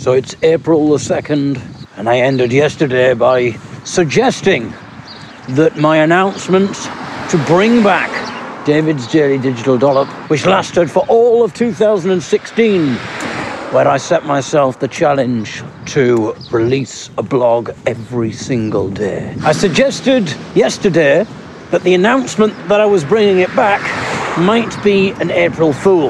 So it's April the 2nd, and I ended yesterday by suggesting that my announcement to bring back David's Daily Digital Dollop, which lasted for all of 2016, where I set myself the challenge to release a blog every single day. I suggested yesterday that the announcement that I was bringing it back might be an April Fool.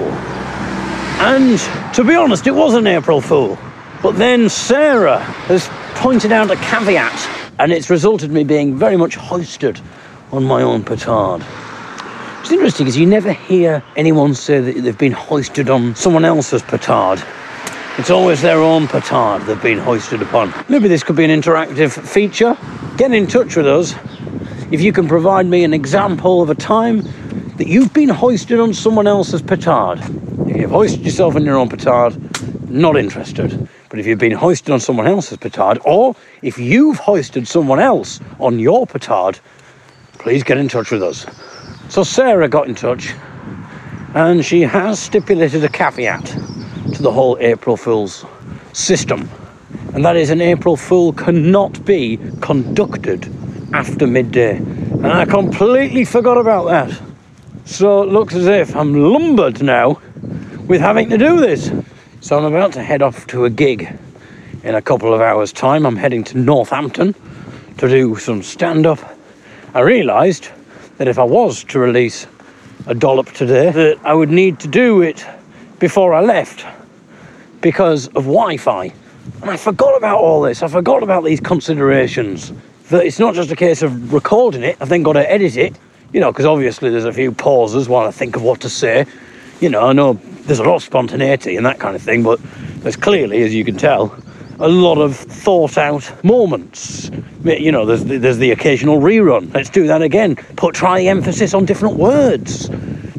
And to be honest, it was an April Fool. But then Sarah has pointed out a caveat, and it's resulted in me being very much hoisted on my own petard. It's interesting because you never hear anyone say that they've been hoisted on someone else's petard. It's always their own petard they've been hoisted upon. Maybe this could be an interactive feature. Get in touch with us if you can provide me an example of a time that you've been hoisted on someone else's petard. If you've hoisted yourself on your own petard, not interested. But if you've been hoisted on someone else's petard, or if you've hoisted someone else on your petard, please get in touch with us. So Sarah got in touch, and she has stipulated a caveat to the whole April Fool's system. And that is an April Fool cannot be conducted after midday. And I completely forgot about that. So it looks as if I'm lumbered now with having to do this. So I'm about to head off to a gig in a couple of hours' time. I'm heading to Northampton to do some stand up. I realised that if I was to release a dollop today, that I would need to do it before I left because of Wi Fi. And I forgot about all this. I forgot about these considerations. That it's not just a case of recording it, I've then got to edit it, you know, because obviously there's a few pauses while I think of what to say. You know, I know there's a lot of spontaneity and that kind of thing, but there's clearly, as you can tell, a lot of thought out moments. You know, there's the, there's the occasional rerun. Let's do that again. Put try emphasis on different words.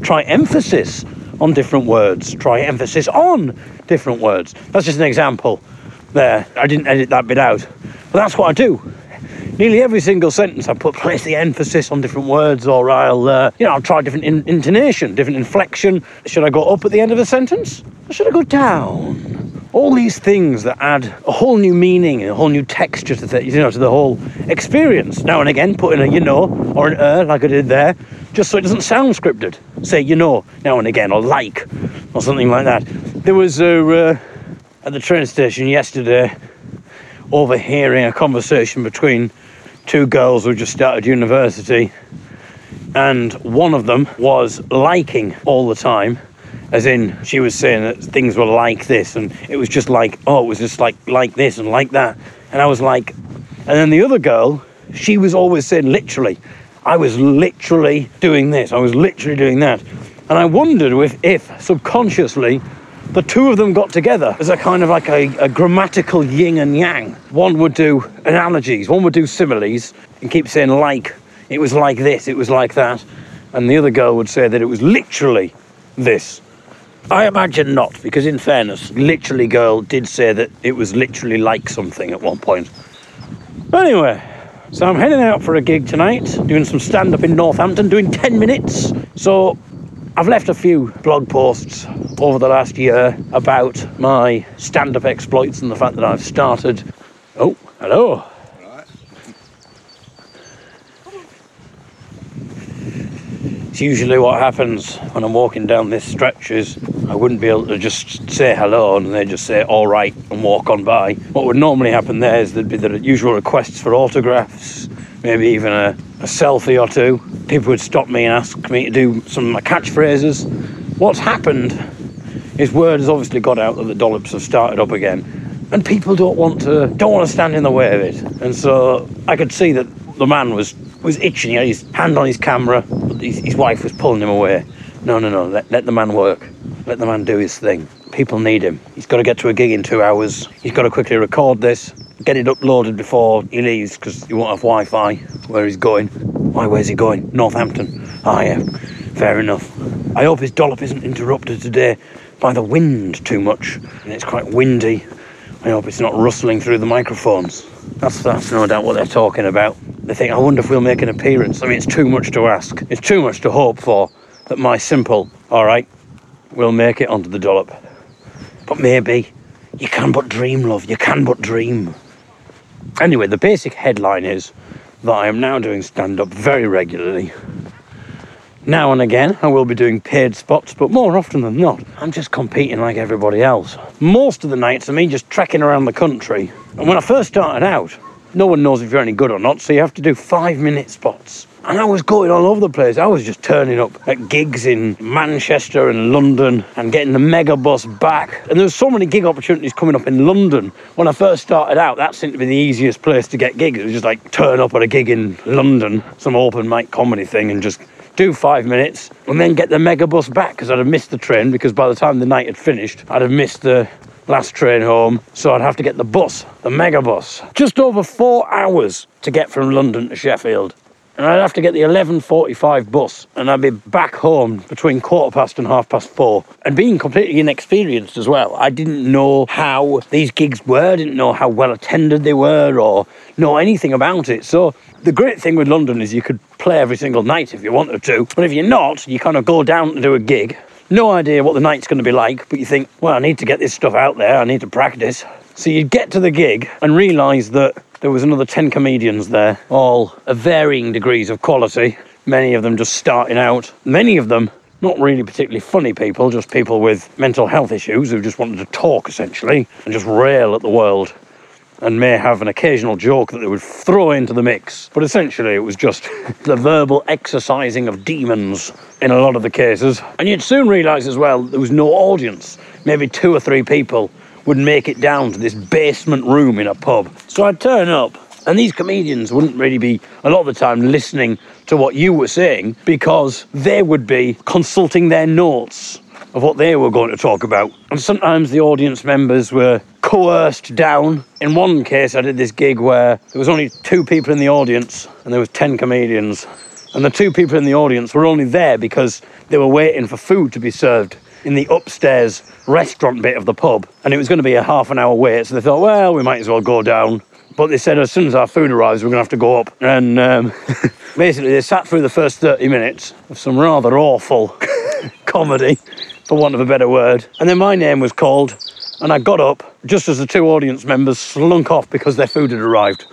Try emphasis on different words. Try emphasis on different words. That's just an example there. I didn't edit that bit out. But that's what I do. Nearly every single sentence I put place the emphasis on different words or I'll, uh, you know, I'll try different in- intonation, different inflection. Should I go up at the end of the sentence? Or should I go down? All these things that add a whole new meaning and a whole new texture to the, you know, to the whole experience. Now and again, put in a you know or an er like I did there, just so it doesn't sound scripted. Say you know now and again, or like, or something like that. There was a, uh, at the train station yesterday, overhearing a conversation between two girls who just started university, and one of them was liking all the time, as in she was saying that things were like this, and it was just like, oh, it was just like like this and like that, and I was like, and then the other girl, she was always saying literally, I was literally doing this, I was literally doing that, and I wondered if, if subconsciously the two of them got together as a kind of like a, a, grammatical yin and yang. One would do analogies, one would do similes, and keep saying like, it was like this, it was like that. And the other girl would say that it was literally this. I imagine not, because in fairness, literally girl did say that it was literally like something at one point. Anyway, so I'm heading out for a gig tonight, doing some stand up in Northampton, doing 10 minutes. So I've left a few blog posts over the last year about my stand up exploits and the fact that I've started. Oh, hello. It's usually what happens when I'm walking down this stretch is I wouldn't be able to just say hello and they just say all right and walk on by. What would normally happen there is there'd be the usual requests for autographs, maybe even a, a selfie or two. People would stop me and ask me to do some of my catchphrases. What's happened is word has obviously got out that the dollops have started up again, and people don't want to don't want to stand in the way of it. And so I could see that the man was was itching. He had his hand on his camera, his, his wife was pulling him away. No, no, no. Let, let the man work. Let the man do his thing. People need him. He's got to get to a gig in two hours. He's got to quickly record this, get it uploaded before he leaves because he won't have Wi-Fi where he's going. Why? Where's he going? Northampton. Ah, yeah. Fair enough. I hope his dollop isn't interrupted today by the wind too much. And it's quite windy. I hope it's not rustling through the microphones. That's, that's no doubt what they're talking about. They think, I wonder if we'll make an appearance. I mean, it's too much to ask. It's too much to hope for that my simple, all right, we'll make it onto the dollop. But maybe, You can but dream, love, you can but dream. Anyway, the basic headline is that I am now doing stand up very regularly. Now and again, I will be doing paid spots, but more often than not, I'm just competing like everybody else. Most of the nights are me just trekking around the country. And when I first started out, no one knows if you're any good or not, so you have to do five minute spots. And I was going all over the place. I was just turning up at gigs in Manchester and London and getting the mega bus back. And there was so many gig opportunities coming up in London. When I first started out, that seemed to be the easiest place to get gigs. It was just like turn up at a gig in London, some open mic comedy thing, and just do five minutes and then get the mega bus back because I'd have missed the train because by the time the night had finished, I'd have missed the last train home. So I'd have to get the bus, the mega bus. Just over four hours to get from London to Sheffield and I'd have to get the 11.45 bus and I'd be back home between quarter past and half past four. And being completely inexperienced as well, I didn't know how these gigs were, didn't know how well attended they were or know anything about it. So the great thing with London is you could play every single night if you wanted to, but if you're not, you kind of go down to do a gig. No idea what the night's going to be like, but you think, well, I need to get this stuff out there, I need to practice. So you'd get to the gig and realise that there was another 10 comedians there, all of varying degrees of quality, many of them just starting out, many of them not really particularly funny people, just people with mental health issues who just wanted to talk essentially and just rail at the world and may have an occasional joke that they would throw into the mix. But essentially, it was just the verbal exercising of demons in a lot of the cases. And you'd soon realise as well there was no audience, maybe two or three people would make it down to this basement room in a pub. So I'd turn up, and these comedians wouldn't really be, a lot of the time, listening to what you were saying because they would be consulting their notes of what they were going to talk about. And sometimes the audience members were coerced down. In one case, I did this gig where there was only two people in the audience and there was 10 comedians. And the two people in the audience were only there because they were waiting for food to be served in the upstairs restaurant bit of the pub, and it was going to be a half an hour wait. So they thought, well, we might as well go down. But they said as soon as our food arrives, we're going to have to go up. And um, basically, they sat through the first 30 minutes of some rather awful comedy, for want of a better word. And then my name was called, and I got up just as the two audience members slunk off because their food had arrived.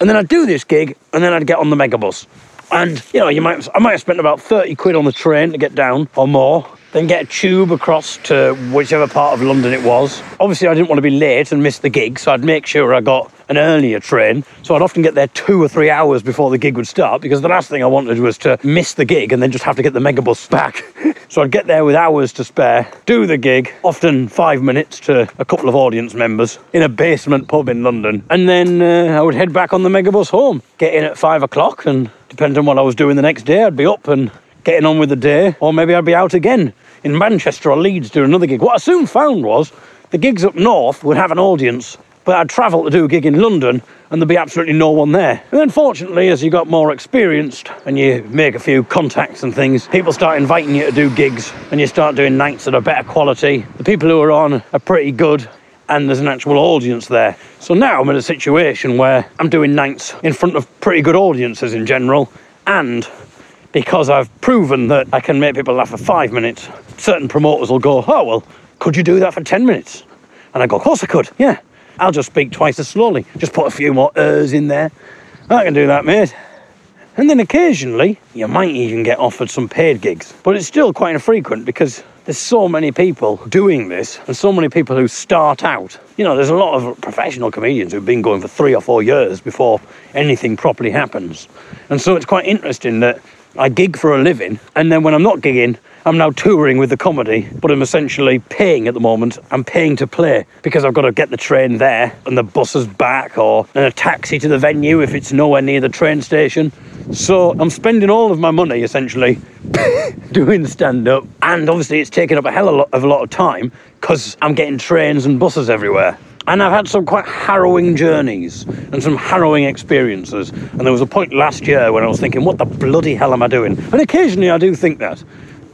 And then I'd do this gig, and then I'd get on the megabus. And you know, you might I might have spent about 30 quid on the train to get down or more then get a tube across to whichever part of London it was. Obviously, I didn't want to be late and miss the gig, so I'd make sure I got an earlier train. So I'd often get there two or three hours before the gig would start because the last thing I wanted was to miss the gig and then just have to get the megabus back. so I'd get there with hours to spare, do the gig, often five minutes to a couple of audience members in a basement pub in London, and then uh, I would head back on the megabus home, get in at five o'clock, and depending on what I was doing the next day, I'd be up and getting on with the day, or maybe I'd be out again in Manchester or Leeds doing another gig. What I soon found was the gigs up north would have an audience, but I'd travel to do a gig in London and there'd be absolutely no one there. And then, fortunately, as you got more experienced and you make a few contacts and things, people start inviting you to do gigs and you start doing nights that are better quality. The people who are on are pretty good and there's an actual audience there. So now I'm in a situation where I'm doing nights in front of pretty good audiences in general and because I've proven that I can make people laugh for five minutes, certain promoters will go, Oh, well, could you do that for 10 minutes? And I go, Of course I could, yeah. I'll just speak twice as slowly, just put a few more ers in there. I can do that, mate. And then occasionally, you might even get offered some paid gigs, but it's still quite infrequent because there's so many people doing this and so many people who start out. You know, there's a lot of professional comedians who've been going for three or four years before anything properly happens. And so it's quite interesting that I gig for a living, and then when I'm not gigging, I'm now touring with the comedy, but I'm essentially paying at the moment. I'm paying to play because I've got to get the train there and the bus is back or a taxi to the venue if it's nowhere near the train station. So I'm spending all of my money essentially doing stand up, and obviously it's taking up a hell of a lot of time because I'm getting trains and buses everywhere. And I've had some quite harrowing journeys and some harrowing experiences. And there was a point last year when I was thinking, what the bloody hell am I doing? And occasionally I do think that.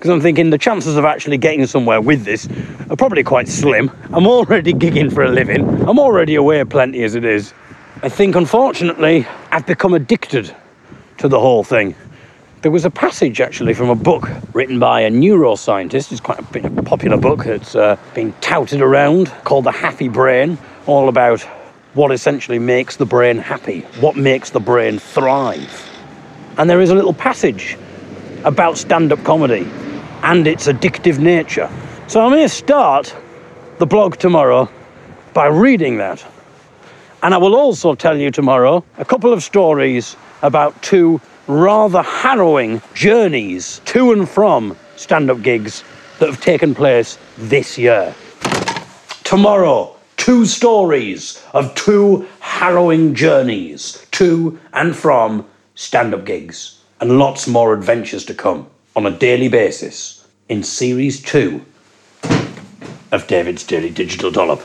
Because I'm thinking the chances of actually getting somewhere with this are probably quite slim. I'm already gigging for a living. I'm already away plenty as it is. I think, unfortunately, I've become addicted to the whole thing There was a passage actually from a book written by a neuroscientist. It's quite a, a popular book. It's uh, been touted around called The Happy Brain, all about what essentially makes the brain happy, what makes the brain thrive. And there is a little passage about stand up comedy and its addictive nature. So I'm going to start the blog tomorrow by reading that. And I will also tell you tomorrow a couple of stories about two rather harrowing journeys to and from stand up gigs that have taken place this year. Tomorrow, two stories of two harrowing journeys to and from stand up gigs, and lots more adventures to come on a daily basis in Series 2 of David's Daily Digital Dollop.